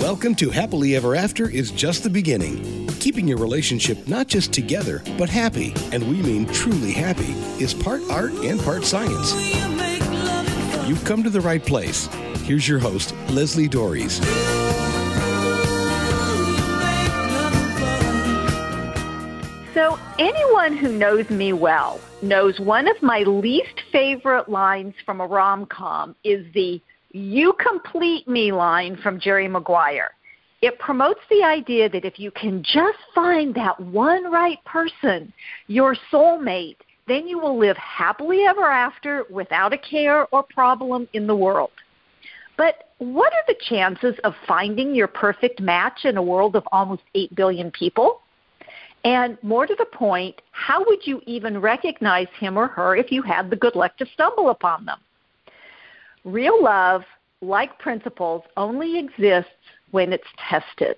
Welcome to Happily Ever After is just the beginning. Keeping your relationship not just together, but happy, and we mean truly happy, is part art and part science. You've come to the right place. Here's your host, Leslie Doares. So, anyone who knows me well knows one of my least favorite lines from a rom com is the you complete me line from Jerry Maguire. It promotes the idea that if you can just find that one right person, your soulmate, then you will live happily ever after without a care or problem in the world. But what are the chances of finding your perfect match in a world of almost 8 billion people? And more to the point, how would you even recognize him or her if you had the good luck to stumble upon them? Real love, like principles, only exists when it's tested.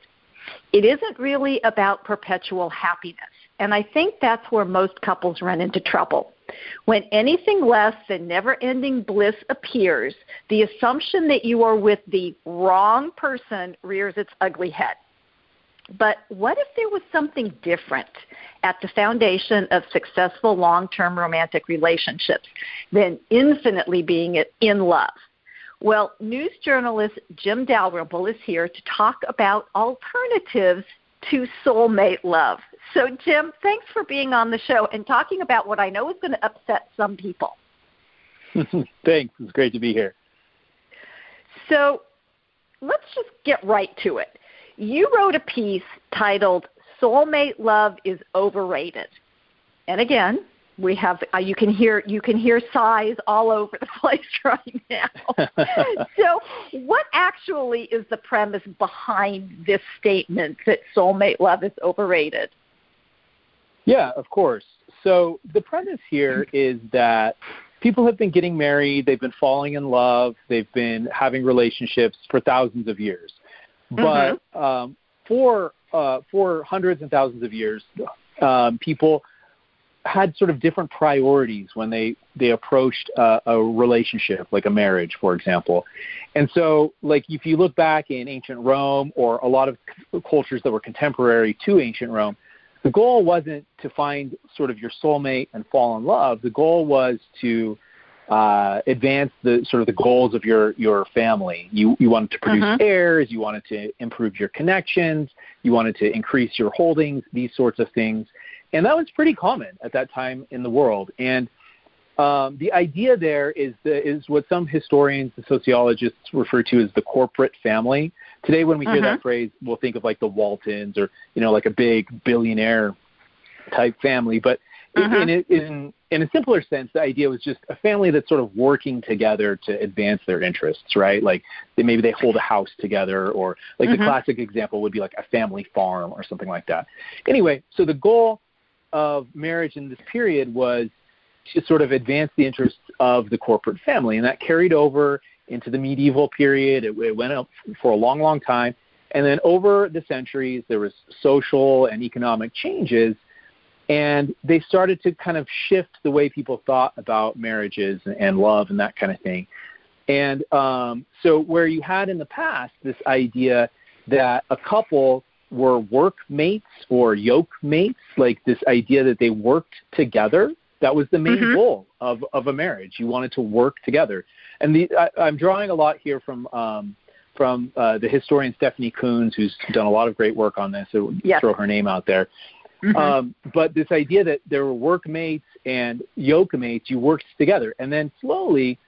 It isn't really about perpetual happiness. And I think that's where most couples run into trouble. When anything less than never ending bliss appears, the assumption that you are with the wrong person rears its ugly head. But what if there was something different at the foundation of successful long term romantic relationships than infinitely being in love? Well, news journalist Jim Dalrymple is here to talk about alternatives to soulmate love. So, Jim, thanks for being on the show and talking about what I know is going to upset some people. thanks. It's great to be here. So, let's just get right to it. You wrote a piece titled Soulmate Love is Overrated. And again, we have uh, you can hear you can hear sighs all over the place right now. so, what actually is the premise behind this statement that soulmate love is overrated? Yeah, of course. So, the premise here is that people have been getting married, they've been falling in love, they've been having relationships for thousands of years. But mm-hmm. um, for uh, for hundreds and thousands of years, um, people had sort of different priorities when they they approached uh, a relationship like a marriage for example and so like if you look back in ancient rome or a lot of c- cultures that were contemporary to ancient rome the goal wasn't to find sort of your soulmate and fall in love the goal was to uh, advance the sort of the goals of your your family. You you wanted to produce uh-huh. heirs. You wanted to improve your connections. You wanted to increase your holdings. These sorts of things and that was pretty common at that time in the world. And um, the idea there is the, is what some historians and sociologists refer to as the corporate family. Today, when we hear uh-huh. that phrase, we'll think of like the Waltons or you know like a big billionaire type family. But uh-huh. in, in in a simpler sense, the idea was just a family that's sort of working together to advance their interests, right? Like they, maybe they hold a house together, or like uh-huh. the classic example would be like a family farm or something like that. Anyway, so the goal of marriage in this period was to sort of advance the interests of the corporate family, and that carried over into the medieval period. It, it went up for a long, long time, and then over the centuries, there was social and economic changes, and they started to kind of shift the way people thought about marriages and, love and that kind of thing. And um, so, where you had in the past this idea that a couple were workmates or yoke mates, like this idea that they worked together. That was the main mm-hmm. goal of, of a marriage. You wanted to work together. And the, I, I'm drawing a lot here from um, from uh, the historian Stephanie Coontz, who's done a lot of great work on this. So yes. throw her name out there. Mm-hmm. Um, but this idea that there were workmates and yoke mates, you worked together, and then slowly,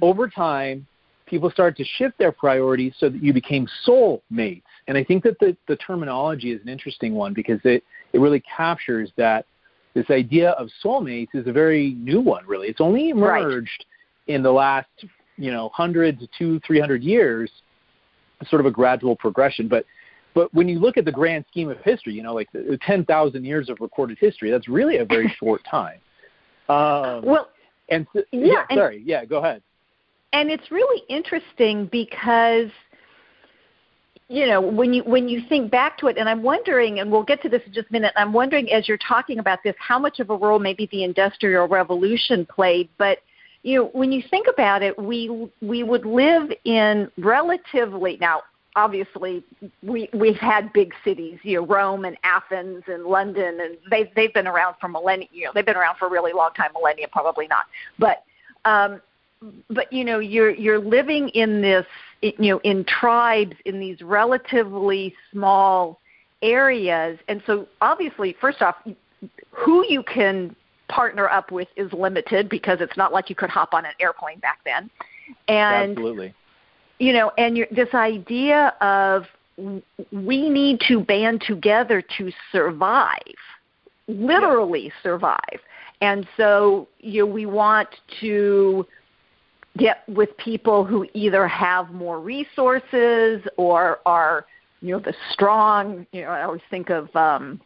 over time, people started to shift their priorities so that you became soul mates. And I think that the, the terminology is an interesting one because it, it really captures that this idea of soulmates is a very new one, really. It's only emerged right. in the last, you know, 100 to two, 300 years, sort of a gradual progression. But but when you look at the grand scheme of history, you know, like the 10,000 years of recorded history, that's really a very short time. Um, well, and so, yeah, yeah sorry, yeah, go ahead. And it's really interesting because you know when you when you think back to it and i'm wondering and we'll get to this in just a minute i'm wondering as you're talking about this how much of a role maybe the industrial revolution played. But you know when you think about it we we would live in relatively now obviously we we've had big cities, you know, Rome and Athens and London, and they they've been around for millennia. You know, they've been around for a really long time. Millennia, probably not, but um, but you know, you're you're living in this, you know, in tribes in these relatively small areas, and so obviously, first off, who you can partner up with is limited because it's not like you could hop on an airplane back then. And Absolutely you know, and this idea of we need to band together to survive, literally yeah. survive. And so, you know, we want to get with people who either have more resources or are, you know, the strong. You know, I always think of um,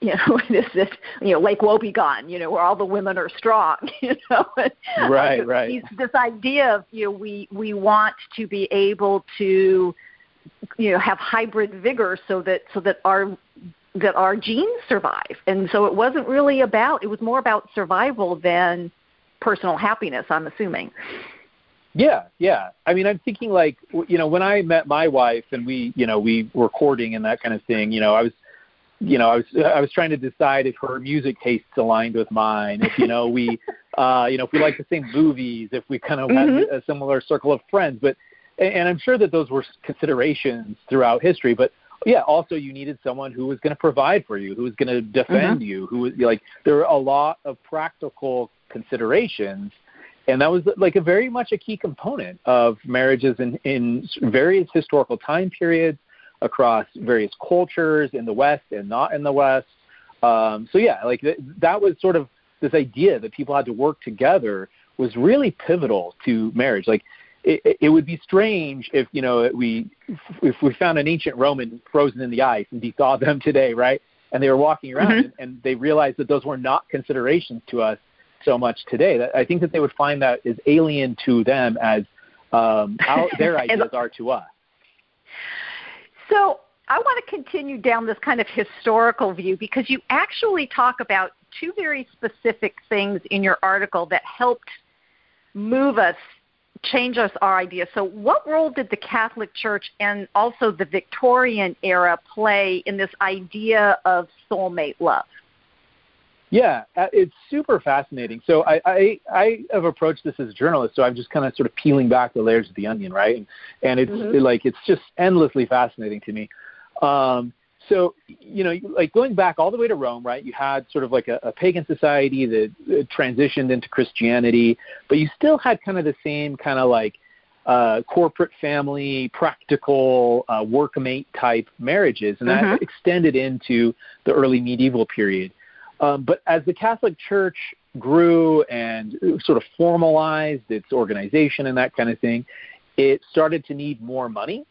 you know, this this you know Lake Wobegon, you know, where all the women are strong, you know. Right, right. These, this idea of you know we we want to be able to you know have hybrid vigor so that so that our that our genes survive. And so it wasn't really about it was more about survival than personal happiness, I'm assuming. Yeah, yeah. I mean, I'm thinking like, you know, when I met my wife and we, you know, we were courting and that kind of thing, you know, I was you know, I was I was trying to decide if her music tastes aligned with mine. If you know we, uh, you know, if we like the same movies, if we kind of mm-hmm. had a similar circle of friends. But and I'm sure that those were considerations throughout history. But yeah, also you needed someone who was going to provide for you, who was going to defend mm-hmm. you, who was like there were a lot of practical considerations. And that was like a very much a key component of marriages in, in various historical time periods across various cultures in the West and not in the West. Um, so yeah, like th- that was sort of this idea that people had to work together was really pivotal to marriage. Like it, it would be strange if you know we if we found an ancient Roman frozen in the ice and thawed them today, right? And they were walking around mm-hmm. and, and they realized that those were not considerations to us so much today. That I think that they would find that as alien to them as um, how their ideas are to us. So I want to continue down this kind of historical view because you actually talk about two very specific things in your article that helped move us, change us our idea. So, what role did the Catholic Church and also the Victorian era play in this idea of soulmate love? Yeah, uh, it's super fascinating. So I, I I have approached this as a journalist, so I'm just kind of sort of peeling back the layers of the onion, right? And, and it's mm-hmm. like it's just endlessly fascinating to me. Um, so you know, like going back all the way to Rome, right? You had sort of like a, a pagan society that uh, transitioned into Christianity, but you still had kind of the same kind of like uh, corporate family, practical uh, workmate type marriages, and that mm-hmm. extended into the early medieval period. Um, but as the Catholic Church grew and sort of formalized its organization and that kind of thing, it started to need more money,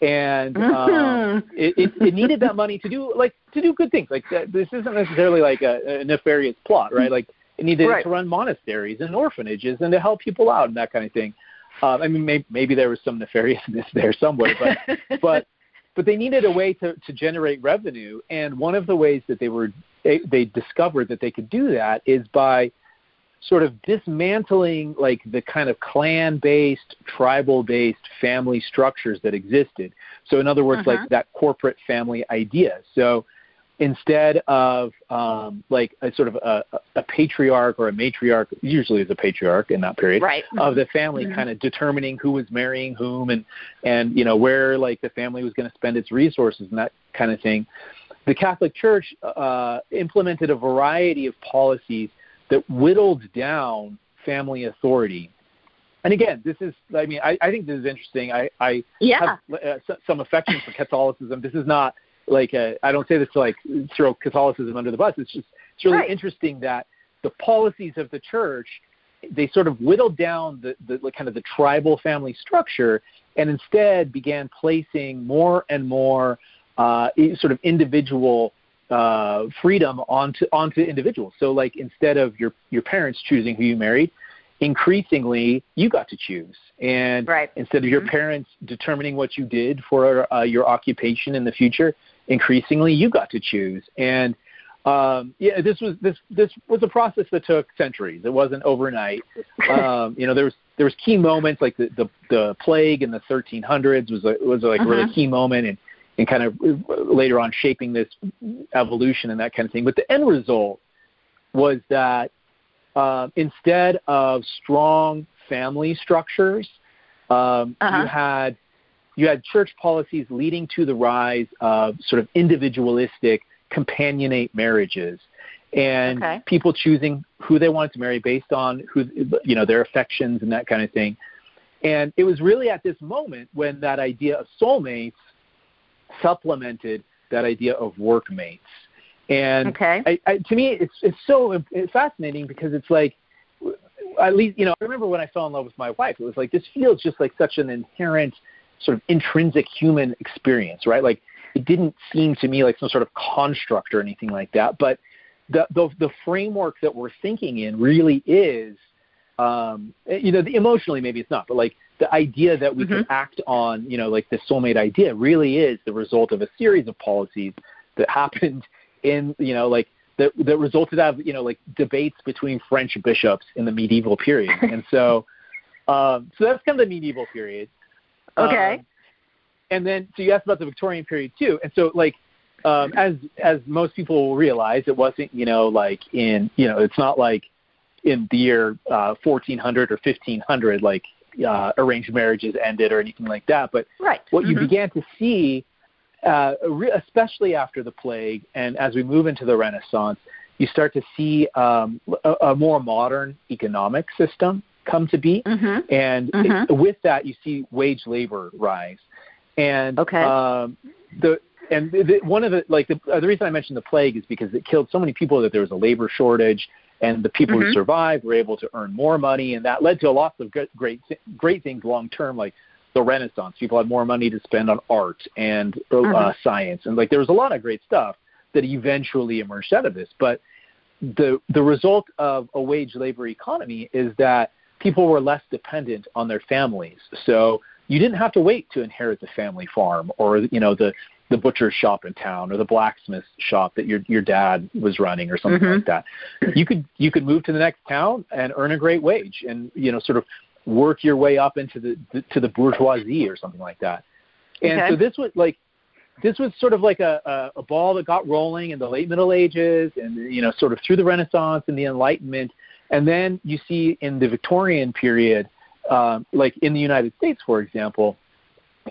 and um, mm-hmm. it, it, it needed that money to do like to do good things. Like this isn't necessarily like a, a nefarious plot, right? Like it needed right. to run monasteries and orphanages and to help people out and that kind of thing. Um, I mean, maybe, maybe there was some nefariousness there somewhere, but but but they needed a way to, to generate revenue. And one of the ways that they were they, they discovered that they could do that is by sort of dismantling like the kind of clan based tribal based family structures that existed so in other words uh-huh. like that corporate family idea so instead of um, like a sort of a, a patriarch or a matriarch, usually is a patriarch in that period right. of the family, mm-hmm. kind of determining who was marrying whom and and you know where like the family was going to spend its resources and that kind of thing. The Catholic Church uh, implemented a variety of policies that whittled down family authority. And again, this is, I mean, I, I think this is interesting. I, I yeah. have uh, some affection for Catholicism. This is not like I I don't say this to like throw Catholicism under the bus. It's just it's really right. interesting that the policies of the church they sort of whittled down the, the kind of the tribal family structure and instead began placing more and more uh, sort of individual uh, freedom onto onto individuals. So like instead of your your parents choosing who you married, increasingly you got to choose. And right. instead of your mm-hmm. parents determining what you did for uh, your occupation in the future, increasingly you got to choose. And um, yeah, this was this this was a process that took centuries. It wasn't overnight. Um, you know, there was there was key moments like the the, the plague in the 1300s was a, was like a really Uh-huh. key moment and and kind of later on shaping this evolution and that kind of thing. But the end result was that uh, instead of strong family structures, um, Uh-huh. you had you had church policies leading to the rise of sort of individualistic companionate marriages and Okay. people choosing who they wanted to marry based on who you know their affections and that kind of thing. And it was really at this moment when that idea of soulmates supplemented that idea of workmates. And Okay. I, I, to me, it's it's so it's fascinating because it's like, at least you know, I remember when I fell in love with my wife. It was like this feels just like such an inherent, sort of intrinsic human experience, right? Like it didn't seem to me like some sort of construct or anything like that. But the the, the framework that we're thinking in really is, um, you know, the, emotionally maybe it's not, but like the idea that we can act on, you know, like the soulmate idea really is the result of a series of policies that happened in, you know, like that that resulted out of, you know, like debates between French bishops in the medieval period. and so, um, so that's kind of the medieval period. Okay. Um, and then, so you asked about the Victorian period too. And so, like, um, as as most people will realize, it wasn't, you know, like in, you know, it's not like in the year uh, 1400 or 1500, like uh, arranged marriages ended or anything like that. But Right. what you Mhm. began to see, uh, re- especially after the plague, and as we move into the Renaissance, you start to see um, a, a more modern economic system come to be, Mhm. and Mhm. it- with that, you see wage labor rise. And Okay. um, the and the, one of the like the, uh, the reason I mentioned the plague is because it killed so many people that there was a labor shortage, and the people who Mhm. survived were able to earn more money, and that led to lots of great great, great things long term, like the Renaissance. People had more money to spend on art and uh, Mhm. science, and like there was a lot of great stuff that eventually emerged out of this. But the the result of a wage labor economy is that people were less dependent on their families. So you didn't have to wait to inherit the family farm or you know the the butcher's shop in town or the blacksmith shop that your your dad was running or something Mhm. like that. You could you could move to the next town and earn a great wage and you know sort of work your way up into the, the to the bourgeoisie or something like that. And Okay. so this was like this was sort of like a, a, a ball that got rolling in the late Middle Ages and you know sort of through the Renaissance and the Enlightenment, and then you see in the Victorian period, um, like in the United States, for example,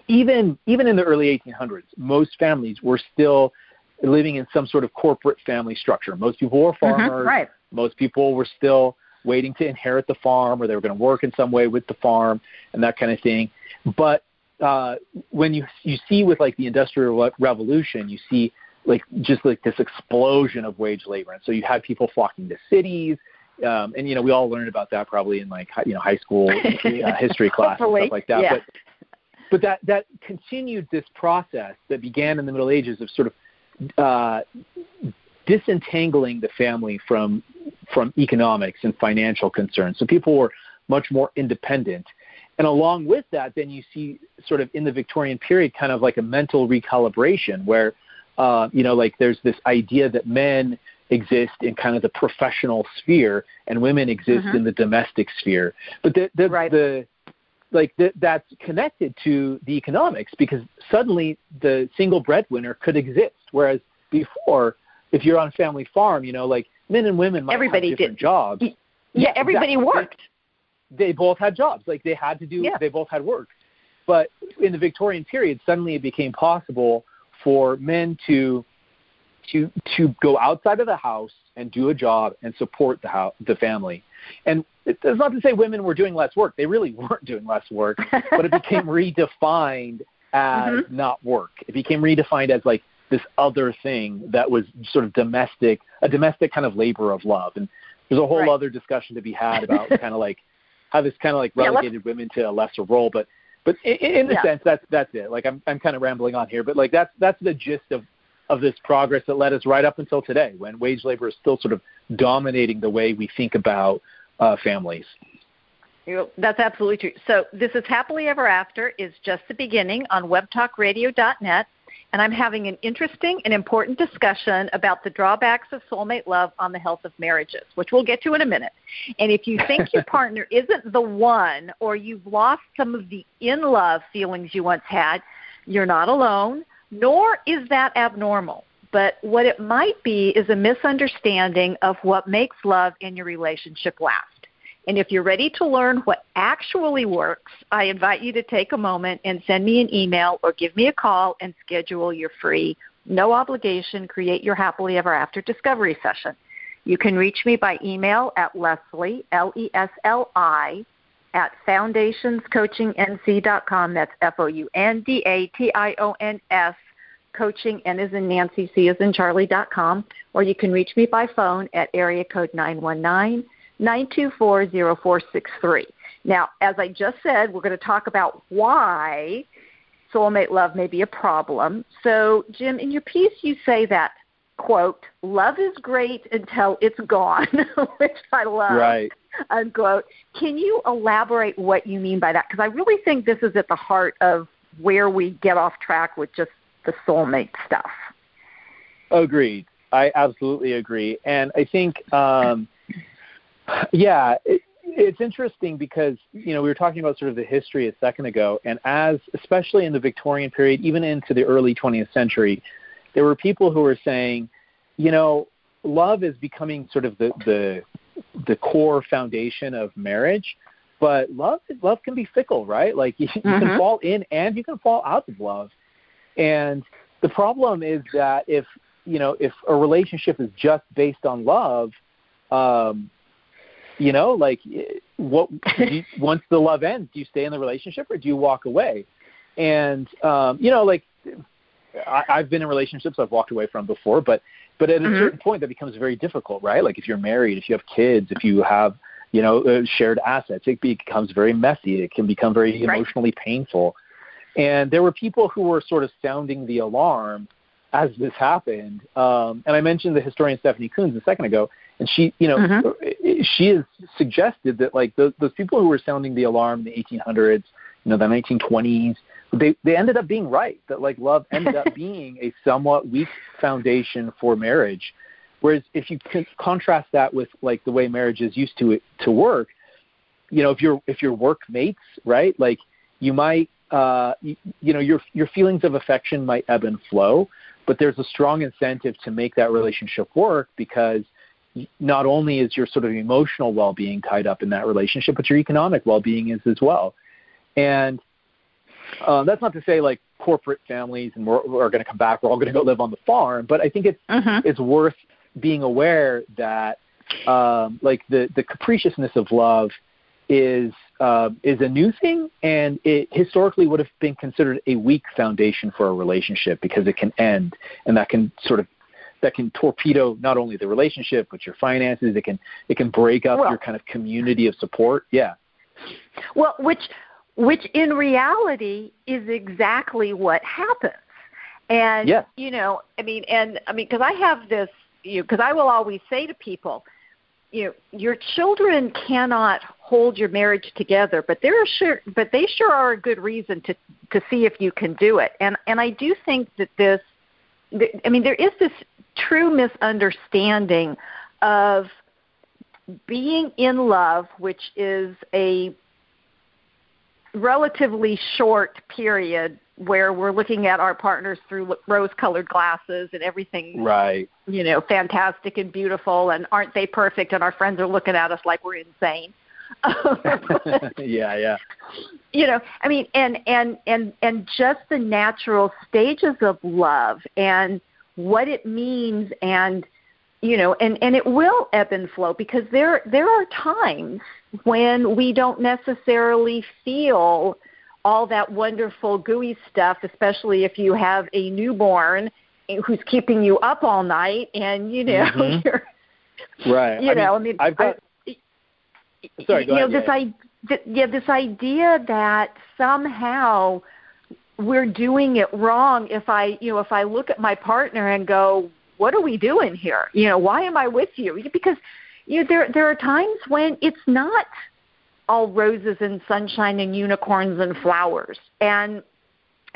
even even in the early 1800s, most families were still living in some sort of corporate family structure. Most people were farmers. Mhm. Right. Most people were still waiting to inherit the farm, or they were going to work in some way with the farm and that kind of thing. But uh, when you you see with like the industrial Re- revolution, you see like just like this explosion of wage labor, and so you had people flocking to cities. Um, and you know we all learned about that probably in like you know high school uh, history class and stuff like that. yeah. But but that that continued this process that began in the Middle Ages of sort of uh, disentangling the family from from economics and financial concerns. So people were much more independent. And along with that, then you see sort of in the Victorian period kind of like a mental recalibration where, uh, you know, like there's this idea that men exist in kind of the professional sphere and women exist Mhm. in the domestic sphere. But the, the, Right. the like th- that's connected to the economics because suddenly the single breadwinner could exist, whereas before, if you're on a family farm, you know, like men and women might Everybody have different did. jobs. Y- Yeah, everybody exactly. worked. They both had jobs, like they had to do. Yeah. They both had work, but in the Victorian period, suddenly it became possible for men to to to go outside of the house and do a job and support the house, the family. And it- that's not to say women were doing less work. They really weren't doing less work, but it became redefined as Mhm. not work. It became redefined as like this other thing that was sort of domestic, a domestic kind of labor of love. And there's a whole Right. other discussion to be had about kind of like how this kind of like Yeah, relegated women to a lesser role. But but in, in a Yeah. sense, that's that's it. Like I'm I'm kind of rambling on here, but like that's that's the gist of of this progress that led us right up until today, when wage labor is still sort of dominating the way we think about uh, families. That's absolutely true. So this is Happily Ever After is just the beginning on webtalkradio.net. and I'm having an interesting and important discussion about the drawbacks of soulmate love on the health of marriages, which we'll get to in a minute. And if you think your partner isn't the one or you've lost some of the in love feelings you once had, you're not alone, nor is that abnormal. But what it might be is a misunderstanding of what makes love in your relationship last. And if you're ready to learn what actually works, I invite you to take a moment and send me an email or give me a call and schedule your free, no obligation, create your happily ever after discovery session. You can reach me by email at Leslie, L E S L I, at foundationscoachingnc.com. That's F O U N D A T I O N S, coaching, N is in Nancy, C is in Charlie.com. Or you can reach me by phone at area code 919 924 0463. Now, as I just said, we're going to talk about why soulmate love may be a problem. So, Jim, in your piece, you say that, quote, love is great until it's gone, which I love. Right. Unquote. Can you elaborate what you mean by that? Because I really think this is at the heart of where we get off track with just the soulmate stuff. Agreed. I absolutely agree. And I think um, yeah, it, it's interesting because you know we were talking about sort of the history a second ago, and as especially in the Victorian period, even into the early 20th century, there were people who were saying, you know, love is becoming sort of the the the core foundation of marriage, but love love can be fickle, right? Like you, you mm-hmm. can fall in and you can fall out of love, and the problem is that if you know if a relationship is just based on love, um, you know, like what you, once the love ends, do you stay in the relationship or do you walk away? And um, you know, like I, I've been in relationships I've walked away from before, but but at a mm-hmm. certain point that becomes very difficult, right? Like if you're married, if you have kids, if you have you know uh, shared assets, it becomes very messy. It can become very emotionally right. painful. And there were people who were sort of sounding the alarm as this happened. Um, and I mentioned the historian Stephanie Coontz a second ago, and she, you know, mm-hmm. she has suggested that like those, those people who were sounding the alarm in the 1800s, you know, the 1920s, they they ended up being right. That like love ended up being a somewhat weak foundation for marriage. Whereas if you can contrast that with like the way marriages used to to work, you know, if you're if you're workmates, right? Like you might uh, you, you know your your feelings of affection might ebb and flow, but there's a strong incentive to make that relationship work because not only is your sort of emotional well-being tied up in that relationship, but your economic well-being is as well. And uh, that's not to say like corporate families and we're, we're going to come back, we're all going to go live on the farm, but I think it's uh-huh. it's worth being aware that um, like the the capriciousness of love is uh, is a new thing, and it historically would have been considered a weak foundation for a relationship because it can end, and that can sort of that can torpedo not only the relationship but your finances. It can it can break up well, your kind of community of support. Yeah. Well, which which in reality is exactly what happens. And yeah. you know, I mean, and I mean, because I have this, you because I will always say to people, you know, your children cannot hold your marriage together, but there are sure, but they sure are a good reason to to see if you can do it. And and I do think that this, I mean, there is this true misunderstanding of being in love, which is a relatively short period where we're looking at our partners through rose-colored glasses and everything, right? You know, fantastic and beautiful, and aren't they perfect? And our friends are looking at us like we're insane. yeah, yeah. You know, I mean, and and and and just the natural stages of love and what it means and you know and and it will ebb and flow because there there are times when we don't necessarily feel all that wonderful gooey stuff especially if you have a newborn who's keeping you up all night and you know mm-hmm. you're right you I know mean, i mean i've got I, sorry go you ahead, know this. I, yeah this idea that somehow we're doing it wrong if I, you know, if I look at my partner and go, what are we doing here? You know, why am I with you? Because you know, there there are times when it's not all roses and sunshine and unicorns and flowers. And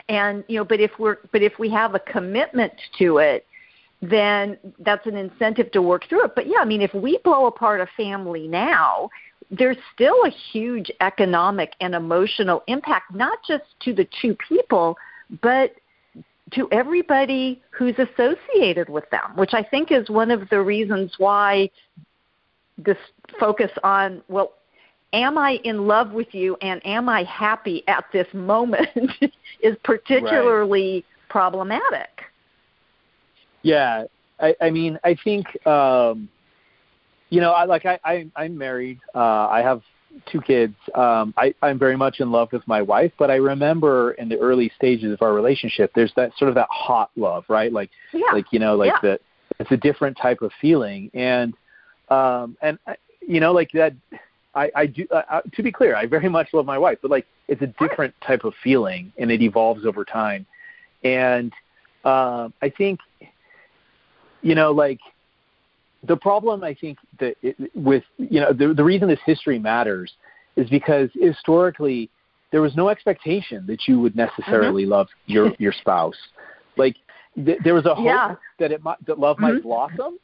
and you know but if we're but if we have a commitment to it then that's an incentive to work through it but yeah i mean if we blow apart a family now there's still a huge economic and emotional impact not just to the two people but to everybody who's associated with them which i think is one of the reasons why this focus on well am I in love with you and am I happy at this moment is particularly right. problematic. Yeah, I, I mean, I think um, you know, I like I, I I'm married. Uh, I have two kids. Um, I, I'm very much in love with my wife, but I remember in the early stages of our relationship, there's that sort of that hot love, right? Like, yeah. like you know, like yeah. the it's a different type of feeling, and um, and you know, like that I, I do. Uh, uh, to be clear, I very much love my wife, but like it's a different type of feeling, and it evolves over time. And uh, I think, you know, like the problem I think that it, with you know the the reason this history matters is because historically there was no expectation that you would necessarily mm-hmm. love your your spouse. Like th- there was a hope yeah. that it might, that love mm-hmm. might blossom,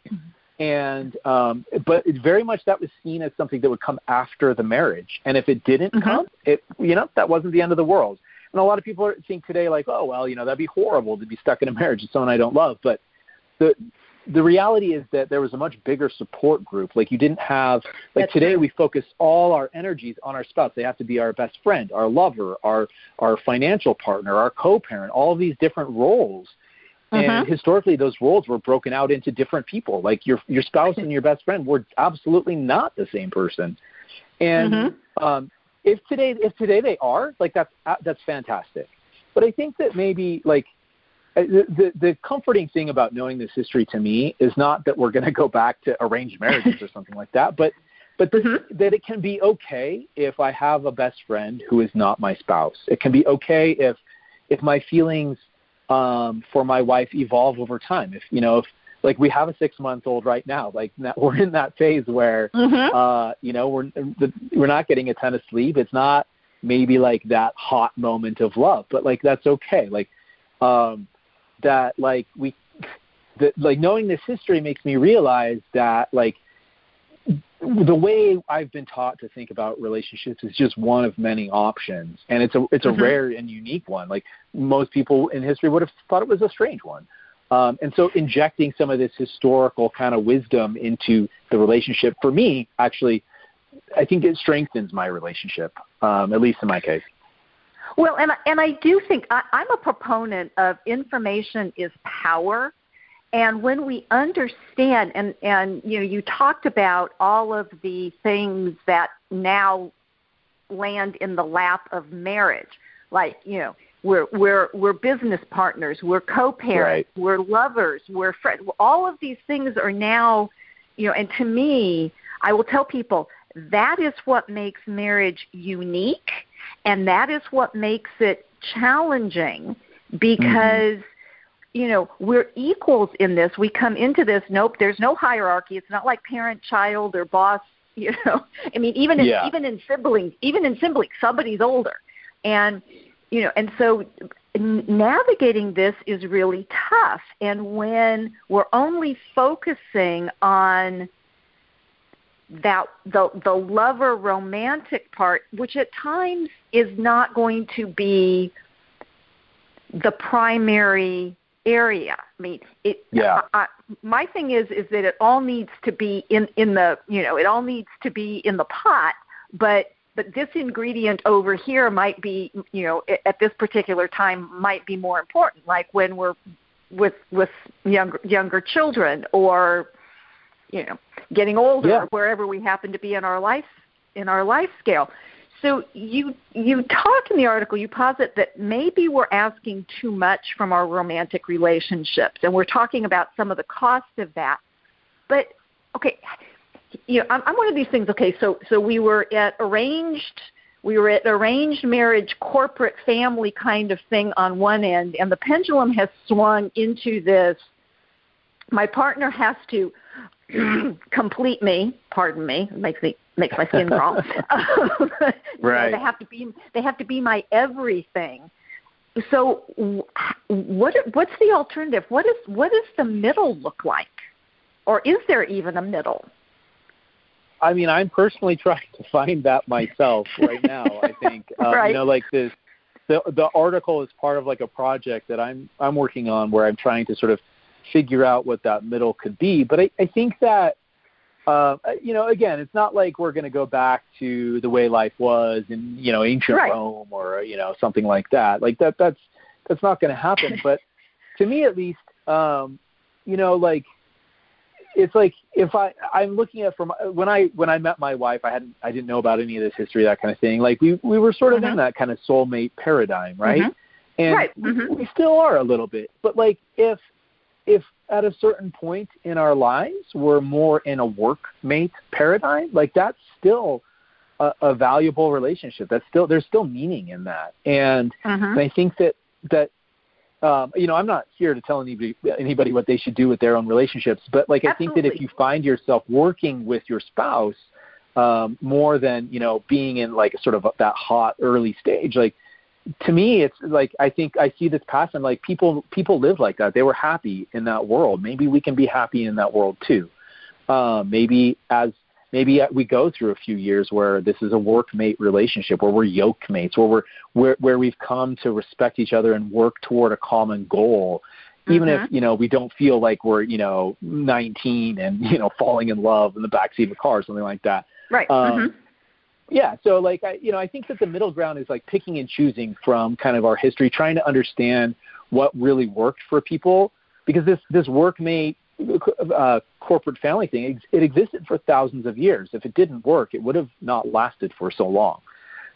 and um, but it very much that was seen as something that would come after the marriage. And if it didn't mm-hmm. come, it you know that wasn't the end of the world. And a lot of people think today like, oh well, you know that'd be horrible to be stuck in a marriage with someone I don't love. But the the reality is that there was a much bigger support group. Like you didn't have like That's today true. we focus all our energies on our spouse. They have to be our best friend, our lover, our our financial partner, our co-parent, all of these different roles and Mm-hmm. historically, those roles were broken out into different people. Like your your spouse and your best friend were absolutely not the same person. And Mhm. um, if today if today they are, like that's that's fantastic. But I think that maybe like the, the the comforting thing about knowing this history to me is not that we're going to go back to arranged marriages or something like that, but but this, Mhm. that it can be okay if I have a best friend who is not my spouse. It can be okay if if my feelings um, for my wife evolve over time. If you know, if like we have a six month old right now, like that, we're in that phase where Mhm. uh, you know we're we're not getting a ton of sleep. It's not maybe like that hot moment of love, but like that's okay. Like um, that like we that like knowing this history makes me realize that like the way I've been taught to think about relationships is just one of many options, and it's a it's a Mhm. rare and unique one. Like most people in history would have thought it was a strange one, um, and so injecting some of this historical kind of wisdom into the relationship for me actually, I think it strengthens my relationship, um, at least in my case. Well, and I- and I do think I, I'm a proponent of information is power, and when we understand and and you know you talked about all of the things that now land in the lap of marriage, like you know we're we're we're business partners, we're co-parents, Right. we're lovers, we're friends. All of these things are now, you know, and to me, I will tell people that is what makes marriage unique and that is what makes it challenging because mm-hmm. you know we're equals in this. We come into this nope there's no hierarchy. It's not like parent child or boss you know. I mean even in Yeah. even in siblings even in siblings somebody's older. And you know and so n- navigating this is really tough. And when we're only focusing on that the the lover romantic part which at times is not going to be the primary area i mean it Yeah. I, I, my thing is is that it all needs to be in in the you know it all needs to be in the pot but but this ingredient over here might be you know at- at this particular time might be more important like when we're with with younger younger children or you know getting older Yeah. wherever we happen to be in our life in our life scale. So you you talk in the article you posit that maybe we're asking too much from our romantic relationships and we're talking about some of the cost of that. But okay you know i'm, I'm one of these things okay so so we were at arranged we were at arranged marriage corporate family kind of thing on one end and the pendulum has swung into this. My partner has to complete me pardon me it makes me makes my skin crawl You know, Right. they have to be they have to be my everything so what what's the alternative? What is what does the middle look like, or is there even a middle? I mean, I'm personally trying to find that myself right now. I think um, right. you know, like this. The the article is part of like a project that I'm I'm working on where I'm trying to sort of figure out what that middle could be. But I, I think that uh, you know, again, it's not like we're going to go back to the way life was in you know ancient right. Rome or you know something like that. Like that that's that's not going to happen. but to me, at least, um, you know, like it's like if I I'm looking at from when I when I met my wife, I hadn't I didn't know about any of this history, that kind of thing. Like we we were sort of mm-hmm. in that kind of soulmate paradigm, right? Mm-hmm. And right. mm-hmm. we still are a little bit. But like if if at a certain point in our lives we're more in a workmate paradigm, like that's still a, a valuable relationship. That's still there's still meaning in that. And, and I think that that um, you know, I'm not here to tell anybody anybody what they should do with their own relationships, but like Absolutely. I think that if you find yourself working with your spouse um, more than you know being in like sort of that hot early stage, like to me, it's like I think I see this pattern. Like people people live like that. They were happy in that world. Maybe we can be happy in that world too. Uh, maybe as maybe we go through a few years where this is a workmate relationship, where we're yoke mates, where we're where where we've come to respect each other and work toward a common goal. Even mm-hmm. if you know we don't feel like we're you know 19 and you know falling in love in the backseat of a car or something like that. Right. Um, mm-hmm yeah so like i you know i think that the middle ground is like picking and choosing from kind of our history trying to understand what really worked for people because this this workmate uh, corporate family thing it existed for thousands of years. If it didn't work it would have not lasted for so long.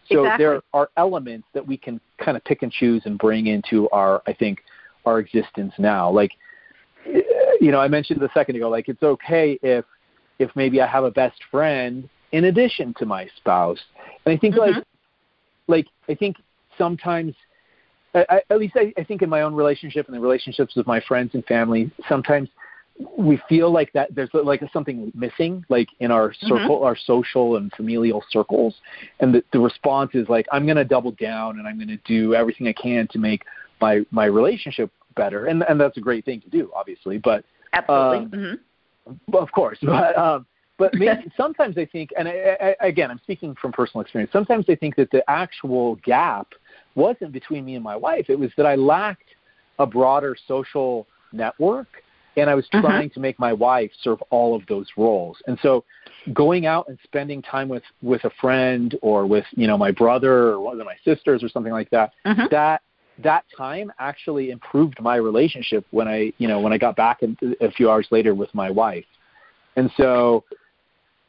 So exactly. there are elements that we can kind of pick and choose and bring into our i think our existence now. Like you know i mentioned a second ago like it's okay if if maybe i have a best friend in addition to my spouse. And I think mm-hmm. like like I think sometimes I, at least I, I think in my own relationship and the relationships with my friends and family, sometimes we feel like that there's like something missing, like in our Mm-hmm. circle, our social and familial circles, and the, the response is like, I'm going to double down and I'm going to do everything I can to make my my relationship better, and and that's a great thing to do, obviously, but absolutely, um, mm-hmm. of course, but um, but maybe sometimes I think, and I, I, again, I'm speaking from personal experience. Sometimes I think that the actual gap wasn't between me and my wife. It was that I lacked a broader social network, and I was Mm-hmm. trying to make my wife serve all of those roles. And so, going out and spending time with with a friend or with you know my brother or one of my sisters or something like that, Mhm. that that time actually improved my relationship when I you know when I got back in, a few hours later with my wife. And so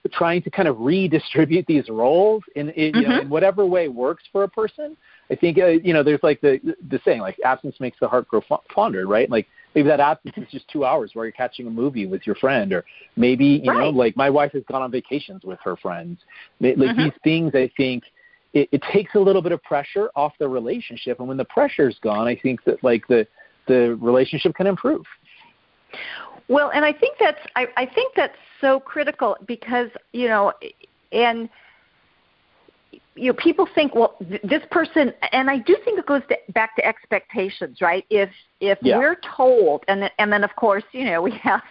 trying to kind of redistribute these roles in, in you know Mhm. in whatever way works for a person. I think uh, you know there's like the the saying like absence makes the heart grow fonder, right? Like maybe that absence is just two hours where you're catching a movie with your friend, or maybe you know like my wife has gone on vacations with her friends. Like Mhm. these things, I think it, it takes a little bit of pressure off the relationship, and when the pressure's gone, I think that like the the relationship can improve. Well, and I think that's I, I think that's so critical because you know, and you know, people think, well, th- this person, and I do think it goes to, back to expectations, right? If if Yeah. we're told, and then, and then of course, you know, we have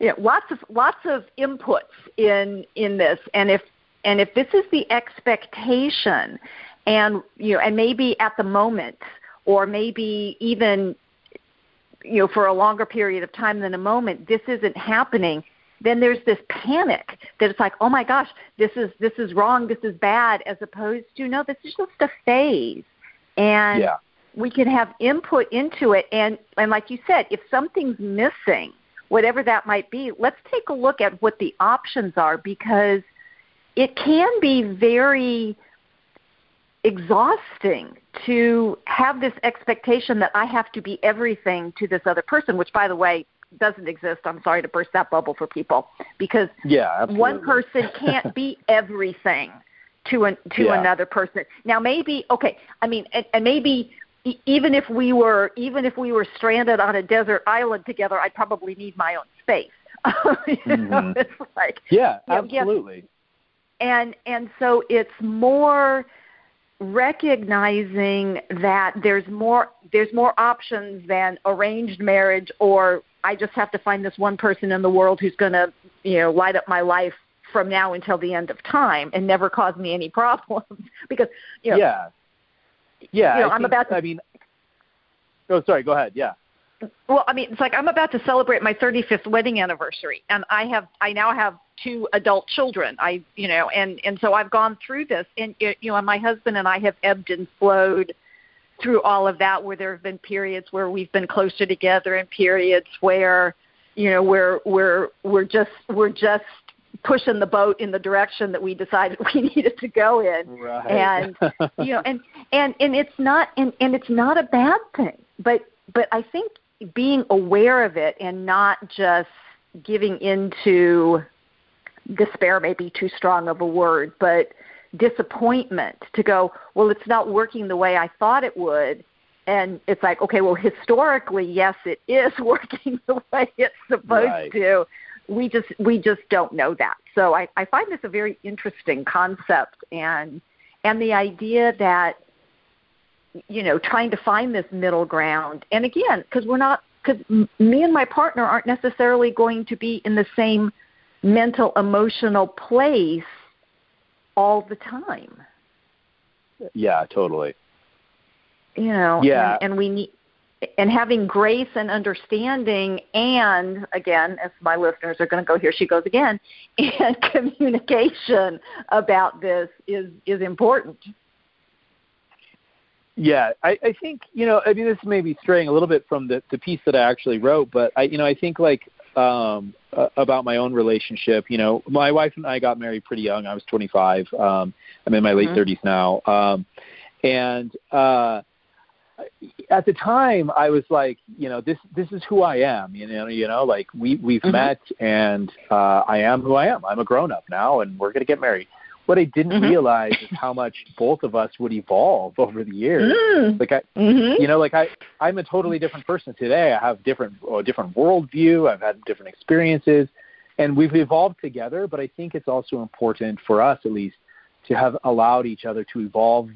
you know, lots of lots of inputs in in this, and if and if this is the expectation, and you know, and maybe at the moment, or maybe even you know for a longer period of time than a moment, this isn't happening. Then there's this panic that it's like, oh my gosh, this is this is wrong, this is bad, as opposed to no, this is just a phase, and Yeah. we can have input into it. And and like you said, if something's missing, whatever that might be, let's take a look at what the options are because it can be very exhausting to have this expectation that I have to be everything to this other person, which, by the way, doesn't exist. I'm sorry to burst that bubble for people because Yeah, absolutely. one person can't be everything to an, to Yeah. another person. Now, maybe okay. I mean, and, and maybe even if we were even if we were stranded on a desert island together, I'd probably need my own space. Mhm. it's like Yeah, you know, yes, absolutely. and and so it's more recognizing that there's more there's more options than arranged marriage or I just have to find this one person in the world who's going to, you know, light up my life from now until the end of time and never cause me any problems because, you know, Yeah. Yeah, You know, I I'm think- about to- I mean Oh, sorry, go ahead. Yeah. Well, I mean, it's like I'm about to celebrate my 35th wedding anniversary, and I have I now have two adult children. I you know, and and so I've gone through this, and you know, and my husband and I have ebbed and flowed through all of that. Where there have been periods where we've been closer together, and periods where you know we're we're we're just we're just pushing the boat in the direction that we decided we needed to go in Right. and you know and and and it's not and and it's not a bad thing but but i think being aware of it and not just giving into despair may be too strong of a word but disappointment to go well it's not working the way i thought it would. And it's like okay well historically yes it is working the way it's supposed Right. to. We just we just don't know that. So i i find this a very interesting concept and and the idea that you know trying to find this middle ground and again because we're not because me and my partner aren't necessarily going to be in the same mental emotional place all the time yeah, totally. you know Yeah. and, and we need and having grace and understanding and again as my listeners are going to go here she goes again and communication about this is is important Yeah, I, I think you know. I mean, this may be straying a little bit from the the piece that I actually wrote, but I, you know, I think like um uh, about my own relationship. You know, my wife and I got married pretty young. I was 25. Um, I'm in my late Mhm. 30s now, um, and uh, at the time, I was like, you know, this this is who I am. You know, you know, like we we've Mhm. met, and uh, I am who I am. I'm a grown up now, and we're gonna get married. What I didn't Mhm. realize is how much both of us would evolve over the years. mm. Like I, mm-hmm. you know, like I, I'm a totally different person today. I have different, a different worldview. I've had different experiences, and we've evolved together. But I think it's also important for us, at least, to have allowed each other to evolve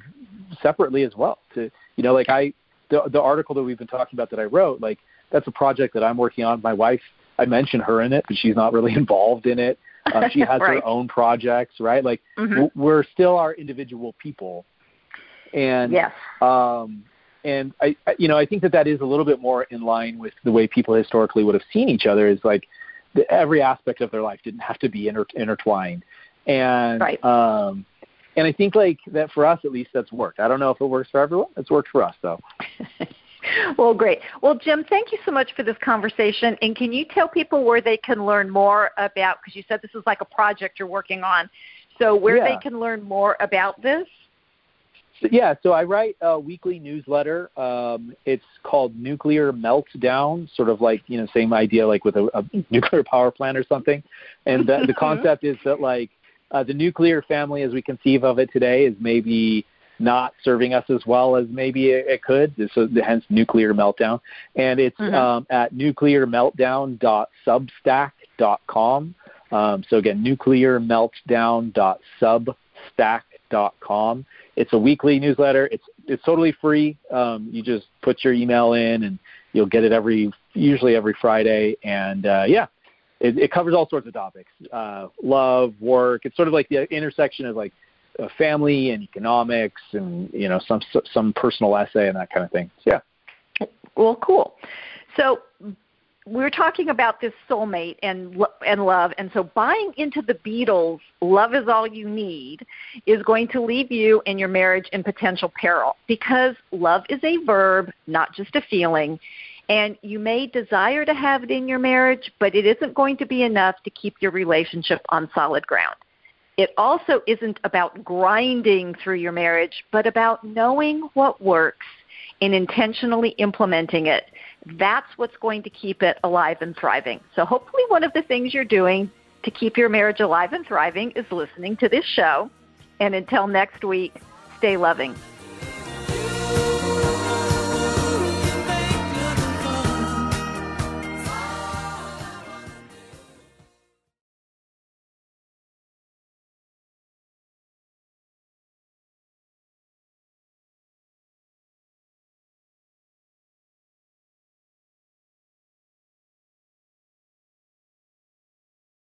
separately as well. To, you know, like I, the the article that we've been talking about that I wrote, like that's a project that I'm working on. My wife, I mention her in it, but she's not really involved in it. Um, she has Right. her own projects, right? Like Mhm. we're still our individual people, and yes um, and I, I, you know, I think that that is a little bit more in line with the way people historically would have seen each other. Is like the, every aspect of their life didn't have to be inter- intertwined, and Right. um, and I think like that for us at least that's worked. I don't know if it works for everyone. It's worked for us though. well, great. Well, Jim, thank you so much for this conversation. And can you tell people where they can learn more about, because you said this is like a project you're working on, so where Yeah. they can learn more about this? Yeah, so I write a weekly newsletter. Um, it's called Nuclear Meltdown, sort of like you know, same idea like with a, a nuclear power plant or something. And the, the concept is that like uh, the nuclear family, as we conceive of it today, is maybe not serving us as well as maybe it, it could. So hence nuclear meltdown, and it's Mhm. um, at nuclearmeltdown.substack.com. Um, so again, nuclearmeltdown.substack.com. It's a weekly newsletter. It's it's totally free. Um, you just put your email in, and you'll get it every usually every Friday. And uh, yeah, it, it covers all sorts of topics: uh, love, work. It's sort of like the intersection of like uh, family and economics, and you know some some personal essay and that kind of thing. So, yeah. Well, cool. So we're talking about this soulmate and and love, and so buying into the Beatles' "Love Is All You Need" is going to leave you and your marriage in potential peril because love is a verb, not just a feeling. And you may desire to have it in your marriage, but it isn't going to be enough to keep your relationship on solid ground. It also isn't about grinding through your marriage, but about knowing what works and intentionally implementing it. That's what's going to keep it alive and thriving. So, hopefully, one of the things you're doing to keep your marriage alive and thriving is listening to this show. And until next week, stay loving.